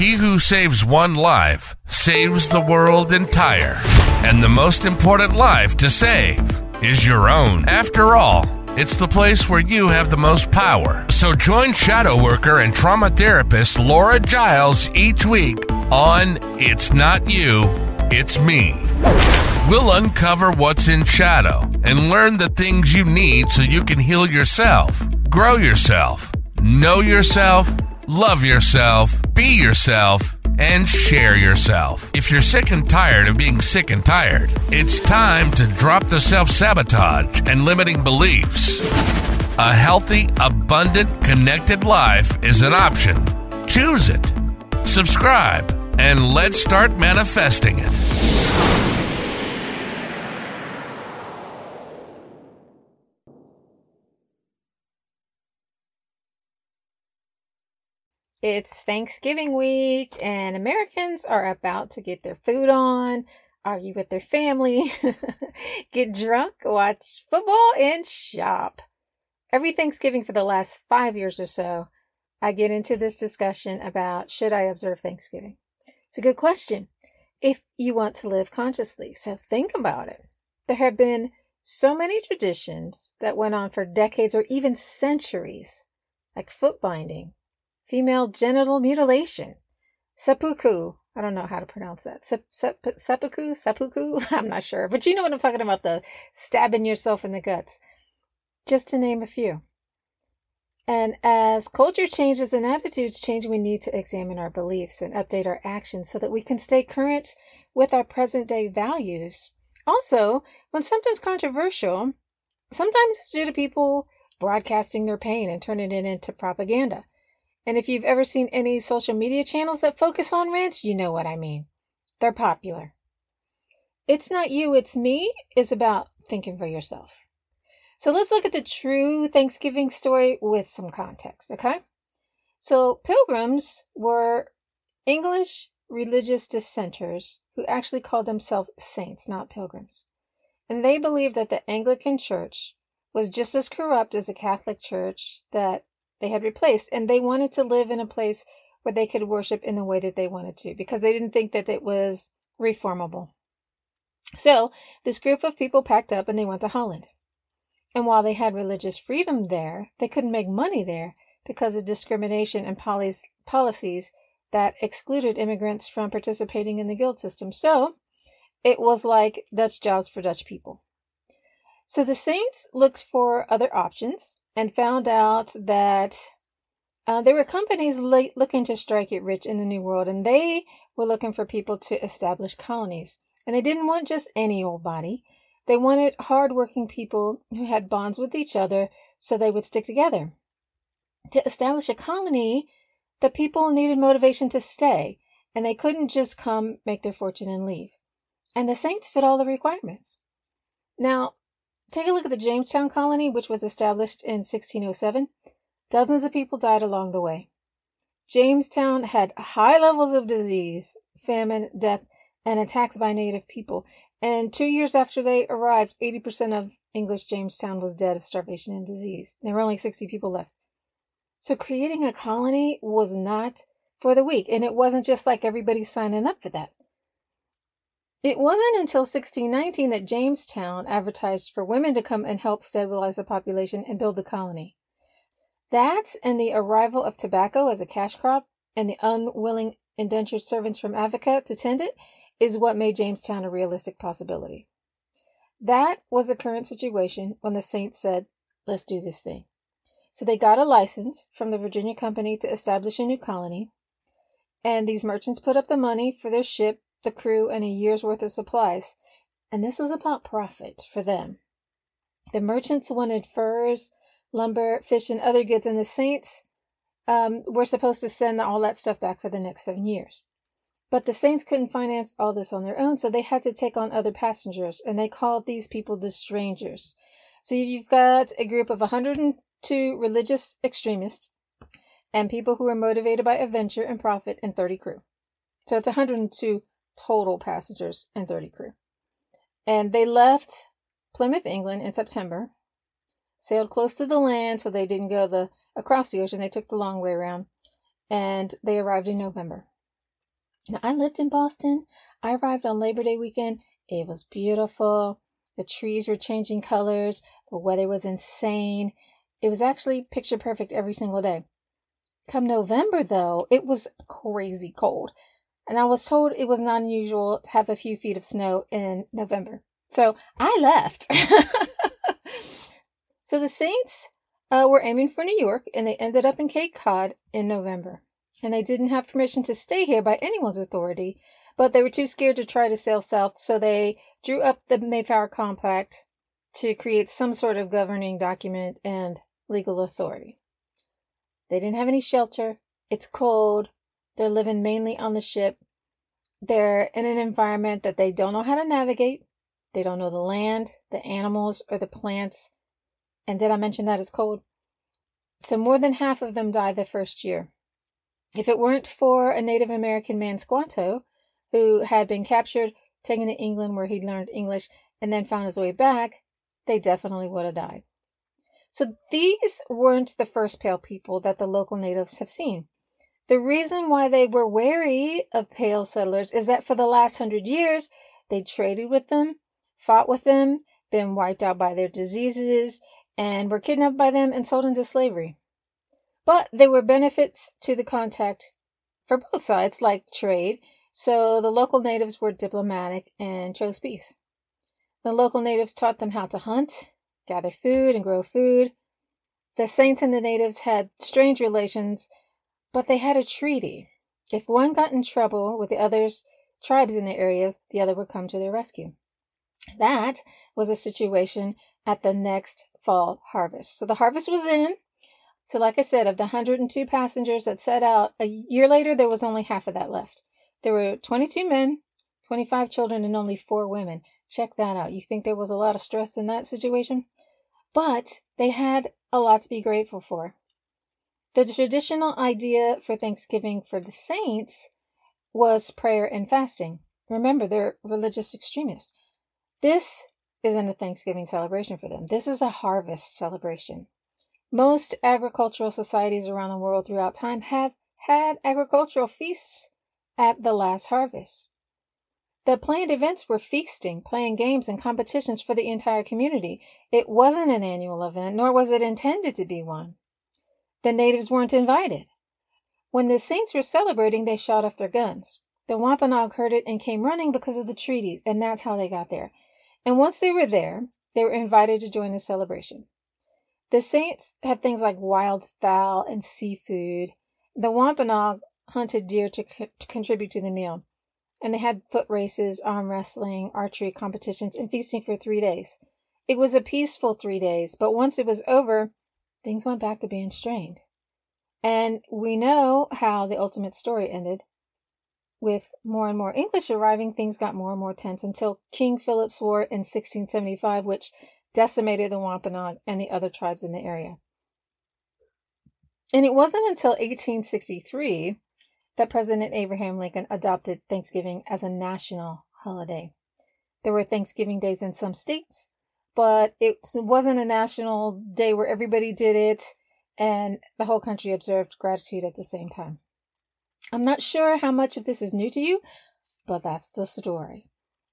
He who saves one life saves the world entire. And the most important life to save is your own. After all, it's the place where you have the most power. So join shadow worker and trauma therapist Laura Giles each week on It's Not You, It's Me. We'll uncover what's in shadow and learn the things you need so you can heal yourself, grow yourself, know yourself, love yourself, be yourself, and share yourself. If you're sick and tired of being sick and tired, it's time to drop the self sabotage and limiting beliefs. A healthy, abundant, connected life is an option. Choose it. Subscribe, and let's start manifesting it. It's Thanksgiving week, and Americans are about to get their food on, argue with their family, get drunk, watch football, and shop. Every Thanksgiving for the last five years or so, I get into this discussion about should I observe Thanksgiving? It's a good question if you want to live consciously. So think about it. There have been so many traditions that went on for decades or even centuries, like foot binding female genital mutilation, seppuku. I don't know how to pronounce that. Sep, sep, seppuku, seppuku. I'm not sure, but you know what I'm talking about the stabbing yourself in the guts, just to name a few. And as culture changes and attitudes change, we need to examine our beliefs and update our actions so that we can stay current with our present day values. Also, when something's controversial, sometimes it's due to people broadcasting their pain and turning it into propaganda. And if you've ever seen any social media channels that focus on rants, you know what I mean. They're popular. It's Not You, It's Me is about thinking for yourself. So let's look at the true Thanksgiving story with some context, okay? So, pilgrims were English religious dissenters who actually called themselves saints, not pilgrims. And they believed that the Anglican Church was just as corrupt as the Catholic Church that they had replaced. And they wanted to live in a place where they could worship in the way that they wanted to because they didn't think that it was reformable. So this group of people packed up and they went to Holland. And while they had religious freedom there, they couldn't make money there because of discrimination and policies that excluded immigrants from participating in the guild system. So it was like Dutch jobs for Dutch people. So the Saints looked for other options and found out that uh, there were companies looking to strike it rich in the New World, and they were looking for people to establish colonies. And they didn't want just any old body. They wanted hardworking people who had bonds with each other so they would stick together. To establish a colony, the people needed motivation to stay, and they couldn't just come, make their fortune, and leave. And the Saints fit all the requirements. Now, Take a look at the Jamestown colony, which was established in 1607. Dozens of people died along the way. Jamestown had high levels of disease, famine, death, and attacks by native people. And two years after they arrived, 80% of English Jamestown was dead of starvation and disease. There were only 60 people left. So creating a colony was not for the weak. And it wasn't just like everybody signing up for that. It wasn't until 1619 that Jamestown advertised for women to come and help stabilize the population and build the colony. That and the arrival of tobacco as a cash crop and the unwilling indentured servants from Africa to tend it is what made Jamestown a realistic possibility. That was the current situation when the Saints said, let's do this thing. So they got a license from the Virginia Company to establish a new colony, and these merchants put up the money for their ship the crew, and a year's worth of supplies. And this was about profit for them. The merchants wanted furs, lumber, fish, and other goods, and the saints um, were supposed to send all that stuff back for the next seven years. But the saints couldn't finance all this on their own, so they had to take on other passengers, and they called these people the strangers. So you've got a group of 102 religious extremists and people who are motivated by adventure and profit, and 30 crew. So it's 102 total passengers and 30 crew. And they left Plymouth, England in September, sailed close to the land so they didn't go the across the ocean, they took the long way around, and they arrived in November. Now, I lived in Boston. I arrived on Labor Day weekend. It was beautiful. The trees were changing colors. The weather was insane. It was actually picture perfect every single day. Come November, though, it was crazy cold. And I was told it was not unusual to have a few feet of snow in November. So I left. so the Saints uh, were aiming for New York and they ended up in Cape Cod in November. And they didn't have permission to stay here by anyone's authority, but they were too scared to try to sail south, so they drew up the Mayflower Compact to create some sort of governing document and legal authority. They didn't have any shelter. It's cold. They're living mainly on the ship. They're in an environment that they don't know how to navigate. They don't know the land, the animals, or the plants. And did I mention that it's cold? So more than half of them die the first year. If it weren't for a Native American man, Squanto, who had been captured, taken to England where he'd learned English, and then found his way back, they definitely would have died. So these weren't the first pale people that the local natives have seen. The reason why they were wary of pale settlers is that for the last hundred years, they traded with them, fought with them, been wiped out by their diseases, and were kidnapped by them and sold into slavery. But there were benefits to the contact for both sides, like trade, so the local natives were diplomatic and chose peace. The local natives taught them how to hunt, gather food, and grow food. The saints and the natives had strange relations, but they had a treaty. If one got in trouble with the others' tribes in the areas, the other would come to their rescue. That was a situation at the next fall harvest. So the harvest was in. So, like I said, of the 102 passengers that set out, a year later, there was only half of that left. There were 22 men, 25 children, and only four women. Check that out. You think there was a lot of stress in that situation? But they had a lot to be grateful for. The traditional idea for Thanksgiving for the saints was prayer and fasting. Remember, they're religious extremists. This isn't a Thanksgiving celebration for them. This is a harvest celebration. Most agricultural societies around the world throughout time have had agricultural feasts at the last harvest. The planned events were feasting, playing games, and competitions for the entire community. It wasn't an annual event, nor was it intended to be one. The natives weren't invited. When the saints were celebrating, they shot off their guns. The Wampanoag heard it and came running because of the treaties, and that's how they got there. And once they were there, they were invited to join the celebration. The saints had things like wild fowl and seafood. The Wampanoag hunted deer to, co- to contribute to the meal. And they had foot races, arm wrestling, archery competitions, and feasting for three days. It was a peaceful three days, but once it was over, things went back to being strained. And we know how the ultimate story ended. With more and more English arriving, things got more and more tense until King Philip's War in 1675, which decimated the Wampanoag and the other tribes in the area. And it wasn't until 1863 that President Abraham Lincoln adopted Thanksgiving as a national holiday. There were Thanksgiving days in some states, but it wasn't a national day where everybody did it and the whole country observed gratitude at the same time. I'm not sure how much of this is new to you, but that's the story.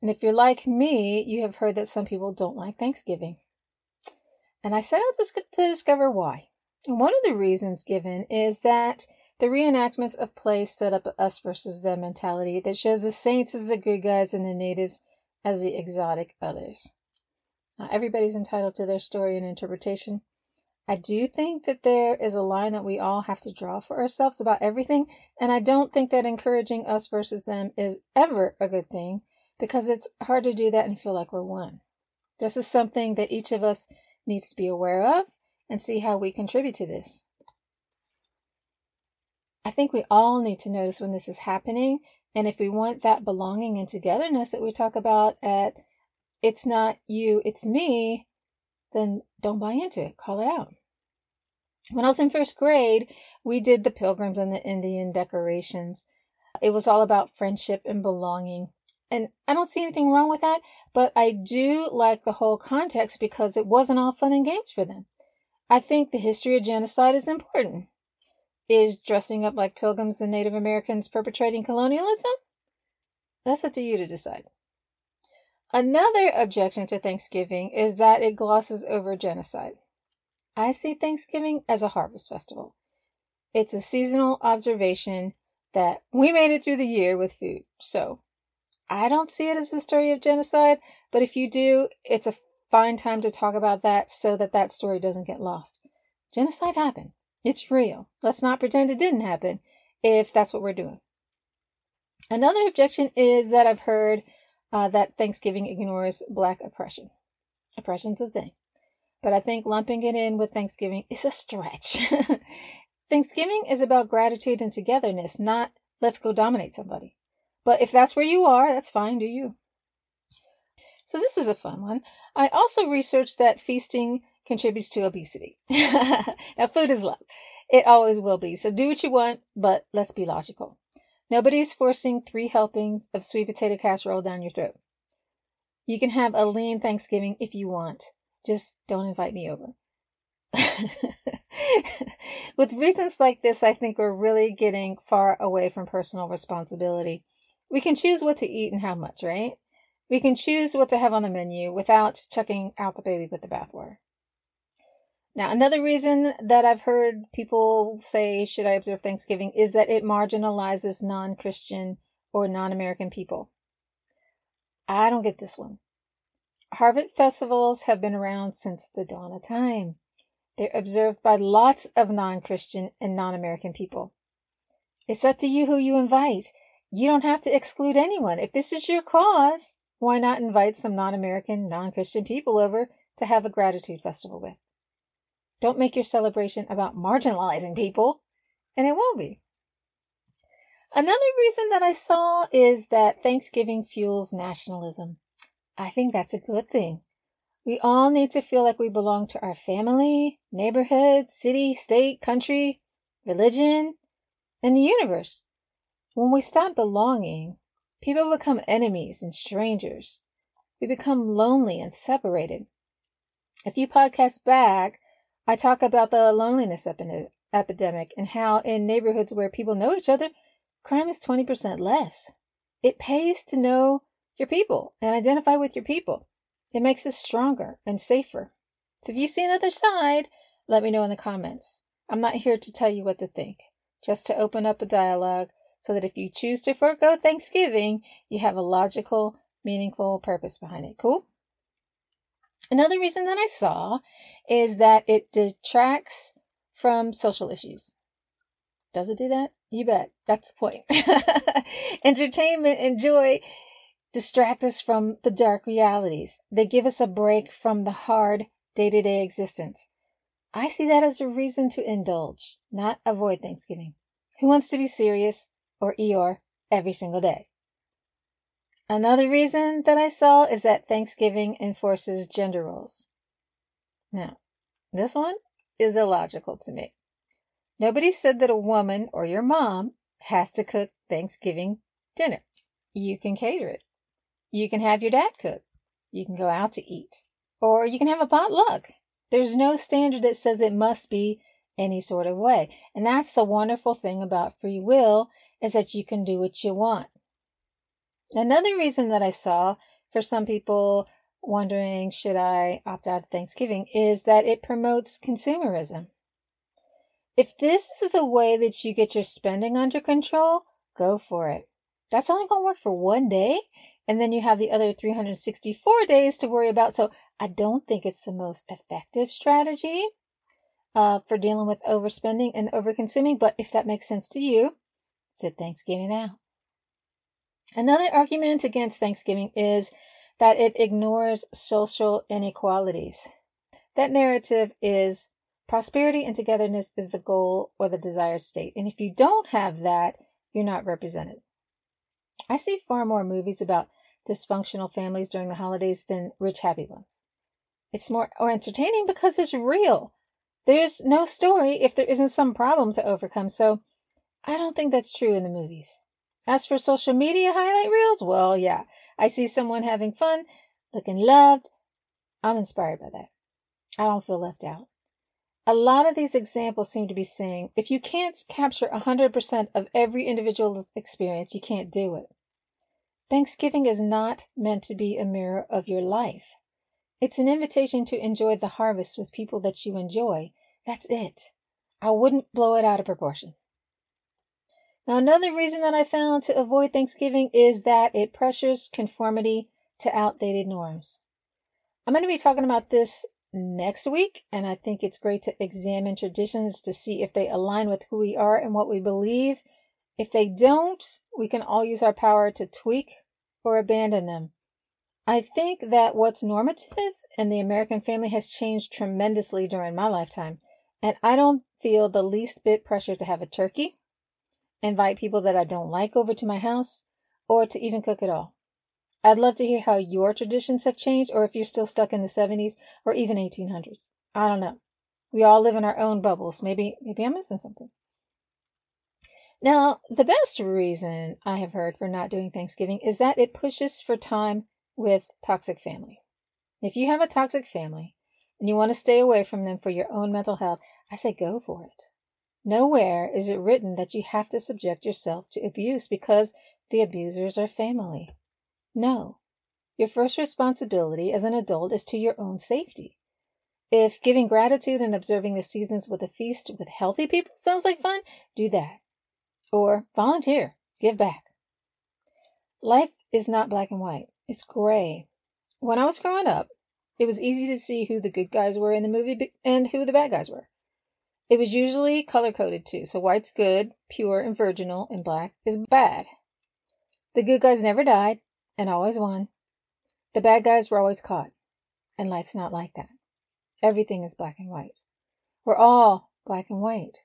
And if you're like me, you have heard that some people don't like Thanksgiving. And I set out to, discover why. And one of the reasons given is that the reenactments of plays set up us versus them mentality that shows the saints as the good guys and the natives as the exotic others. Now, everybody's entitled to their story and interpretation. I do think that there is a line that we all have to draw for ourselves about everything, and I don't think that encouraging us versus them is ever a good thing because it's hard to do that and feel like we're one. This is something that each of us needs to be aware of and see how we contribute to this. I think we all need to notice when this is happening. And if we want that belonging and togetherness that we talk about at It's Not You, It's Me, then don't buy into it. Call it out. When I was in first grade, we did the pilgrims and the Indian decorations. It was all about friendship and belonging. And I don't see anything wrong with that, but I do like the whole context because it wasn't all fun and games for them. I think the history of genocide is important. Is dressing up like pilgrims and Native Americans perpetrating colonialism? That's up to you to decide. Another objection to Thanksgiving is that it glosses over genocide. I see Thanksgiving as a harvest festival. It's a seasonal observation that we made it through the year with food. So I don't see it as a story of genocide, but if you do, it's a fine time to talk about that so that that story doesn't get lost. Genocide happened. It's real. Let's not pretend it didn't happen if that's what we're doing. Another objection is that I've heard uh, that Thanksgiving ignores Black oppression. Oppression's a thing. But I think lumping it in with Thanksgiving is a stretch. Thanksgiving is about gratitude and togetherness, not let's go dominate somebody. But if that's where you are, that's fine, do you? So this is a fun one. I also researched that feasting contributes to obesity. now, food is love. It always will be. So do what you want, but let's be logical. Nobody's forcing three helpings of sweet potato casserole down your throat. You can have a lean Thanksgiving if you want. Just don't invite me over. With reasons like this, I think we're really getting far away from personal responsibility. We can choose what to eat and how much, right? We can choose what to have on the menu without chucking out the baby with the bathwater. Now, another reason that I've heard people say, should I observe Thanksgiving, is that it marginalizes non Christian or non American people. I don't get this one. Harvest festivals have been around since the dawn of time. They're observed by lots of non Christian and non American people. It's up to you who you invite. You don't have to exclude anyone. If this is your cause, why not invite some non American, non Christian people over to have a gratitude festival with? Don't make your celebration about marginalizing people, and it won't be. Another reason that I saw is that Thanksgiving fuels nationalism. I think that's a good thing. We all need to feel like we belong to our family, neighborhood, city, state, country, religion, and the universe. When we stop belonging, people become enemies and strangers. We become lonely and separated. A few podcasts back, I talk about the loneliness epi- epidemic and how in neighborhoods where people know each other, crime is 20% less. It pays to know your people and identify with your people. It makes us stronger and safer. So if you see another side, let me know in the comments. I'm not here to tell you what to think, just to open up a dialogue so that if you choose to forego Thanksgiving, you have a logical, meaningful purpose behind it. Cool? Another reason that I saw is that it detracts from social issues. Does it do that? You bet. That's the point. Entertainment and joy distract us from the dark realities. They give us a break from the hard day to day existence. I see that as a reason to indulge, not avoid Thanksgiving. Who wants to be serious or Eeyore every single day? Another reason that I saw is that Thanksgiving enforces gender roles. Now, this one is illogical to me. Nobody said that a woman or your mom has to cook Thanksgiving dinner. You can cater it. You can have your dad cook. You can go out to eat. Or you can have a potluck. There's no standard that says it must be any sort of way. And that's the wonderful thing about free will is that you can do what you want. Another reason that I saw for some people wondering should I opt out of Thanksgiving is that it promotes consumerism. If this is the way that you get your spending under control, go for it. That's only going to work for one day, and then you have the other 364 days to worry about. So I don't think it's the most effective strategy uh, for dealing with overspending and overconsuming. But if that makes sense to you, sit Thanksgiving out. Another argument against Thanksgiving is that it ignores social inequalities. That narrative is prosperity and togetherness is the goal or the desired state. And if you don't have that, you're not represented. I see far more movies about dysfunctional families during the holidays than rich, happy ones. It's more or entertaining because it's real. There's no story if there isn't some problem to overcome. So I don't think that's true in the movies. As for social media highlight reels, well, yeah, I see someone having fun, looking loved. I'm inspired by that. I don't feel left out. A lot of these examples seem to be saying if you can't capture 100% of every individual's experience, you can't do it. Thanksgiving is not meant to be a mirror of your life. It's an invitation to enjoy the harvest with people that you enjoy. That's it. I wouldn't blow it out of proportion. Now, another reason that I found to avoid Thanksgiving is that it pressures conformity to outdated norms. I'm going to be talking about this next week, and I think it's great to examine traditions to see if they align with who we are and what we believe. If they don't, we can all use our power to tweak or abandon them. I think that what's normative in the American family has changed tremendously during my lifetime, and I don't feel the least bit pressure to have a turkey, invite people that I don't like over to my house, or to even cook at all. I'd love to hear how your traditions have changed or if you're still stuck in the 70s or even 1800s. I don't know. We all live in our own bubbles. Maybe maybe I'm missing something. Now, the best reason I have heard for not doing Thanksgiving is that it pushes for time with toxic family. If you have a toxic family and you want to stay away from them for your own mental health, I say go for it. Nowhere is it written that you have to subject yourself to abuse because the abusers are family. No. Your first responsibility as an adult is to your own safety. If giving gratitude and observing the seasons with a feast with healthy people sounds like fun, do that. Or volunteer, give back. Life is not black and white, it's gray. When I was growing up, it was easy to see who the good guys were in the movie and who the bad guys were. It was usually color coded too, so white's good, pure and virginal, and black is bad. The good guys never died and always won. The bad guys were always caught, and life's not like that. Everything is black and white. We're all black and white.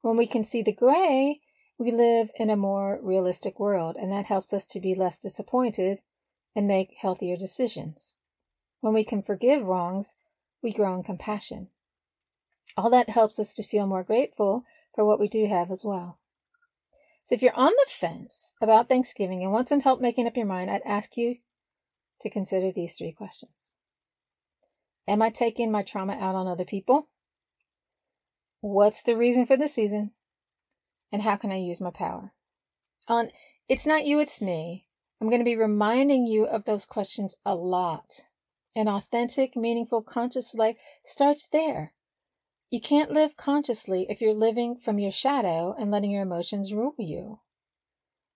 When we can see the gray, we live in a more realistic world, and that helps us to be less disappointed and make healthier decisions. When we can forgive wrongs, we grow in compassion. All that helps us to feel more grateful for what we do have as well. So if you're on the fence about Thanksgiving and want some help making up your mind, I'd ask you to consider these three questions. Am I taking my trauma out on other people? What's the reason for the season? and how can I use my power? On It's Not You, It's Me, I'm going to be reminding you of those questions a lot. An authentic, meaningful, conscious life starts there. You can't live consciously if you're living from your shadow and letting your emotions rule you.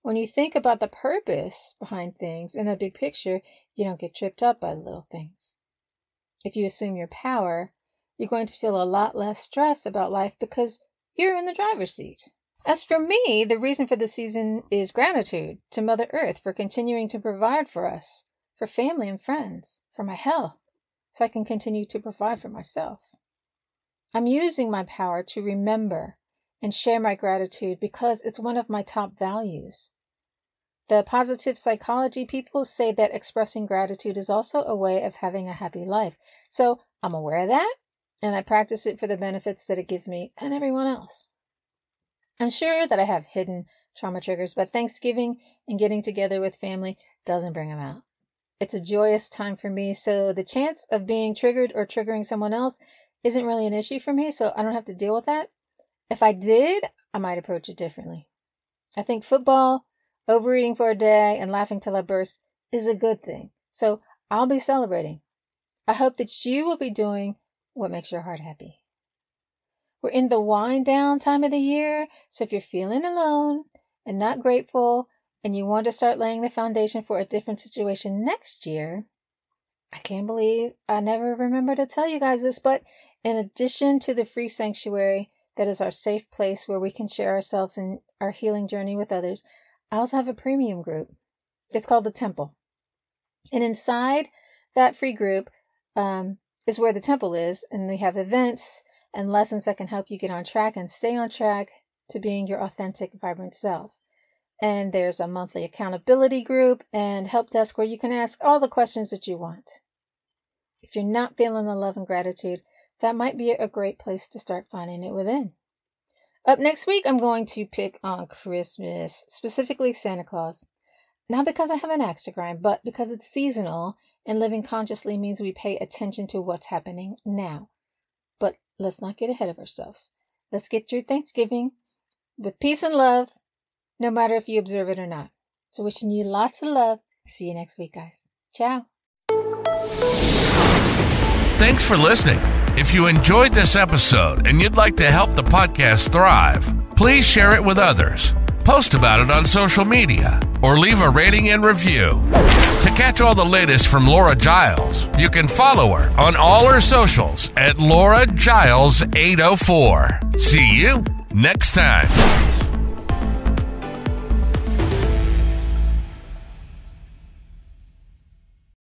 When you think about the purpose behind things in the big picture, you don't get tripped up by the little things. If you assume your power, you're going to feel a lot less stress about life because you're in the driver's seat. As for me, the reason for the season is gratitude to Mother Earth for continuing to provide for us, for family and friends, for my health, so I can continue to provide for myself. I'm using my power to remember and share my gratitude because it's one of my top values. The positive psychology people say that expressing gratitude is also a way of having a happy life. So I'm aware of that and I practice it for the benefits that it gives me and everyone else. I'm sure that I have hidden trauma triggers, but Thanksgiving and getting together with family doesn't bring them out. It's a joyous time for me, so the chance of being triggered or triggering someone else isn't really an issue for me, so I don't have to deal with that. If I did, I might approach it differently. I think football, overeating for a day, and laughing till I burst is a good thing, so I'll be celebrating. I hope that you will be doing what makes your heart happy. We're in the wind down time of the year, so if you're feeling alone and not grateful and you want to start laying the foundation for a different situation next year, I can't believe I never remember to tell you guys this, but in addition to the free sanctuary that is our safe place where we can share ourselves and our healing journey with others, I also have a premium group. It's called The Temple. And inside that free group um, is where the temple is, and we have events and lessons that can help you get on track and stay on track to being your authentic, vibrant self. And there's a monthly accountability group and help desk where you can ask all the questions that you want. If you're not feeling the love and gratitude, that might be a great place to start finding it within. Up next week, I'm going to pick on Christmas, specifically Santa Claus. Not because I have an axe to grind, but because it's seasonal and living consciously means we pay attention to what's happening now But let's not get ahead of ourselves. Let's get through Thanksgiving with peace and love, no matter if you observe it or not. So, wishing you lots of love. See you next week, guys. Ciao. Thanks for listening. If you enjoyed this episode and you'd like to help the podcast thrive, please share it with others, post about it on social media, or leave a rating and review. To catch all the latest from Laura Giles, you can follow her on all her socials at Laura Giles 804. See you next time.